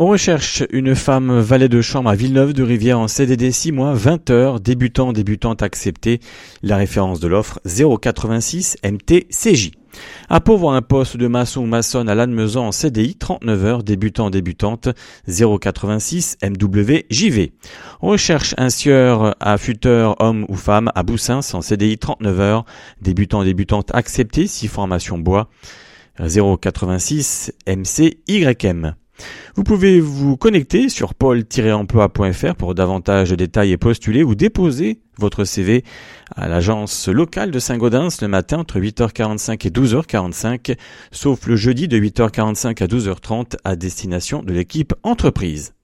On recherche une femme valet de chambre à Villeneuve de Rivière en CDD 6 mois, 20 heures, débutant, débutante acceptée. La référence de l'offre 086 MTCJ. À pourvoir un poste de maçon ou maçonne à Lannemezan en CDI, 39 heures, débutant, débutante, 086 MWJV. On recherche un sieur à futeur, homme ou femme, à Boussins en CDI, 39 heures, débutant, débutante accepté, si formation bois, 086 MCYM. Vous pouvez vous connecter sur pôle-emploi.fr pour davantage de détails et postuler ou déposer votre CV à l'agence locale de Saint-Gaudens le matin entre 8h45 et 12h45, sauf le jeudi de 8h45 à 12h30 à destination de l'équipe entreprise.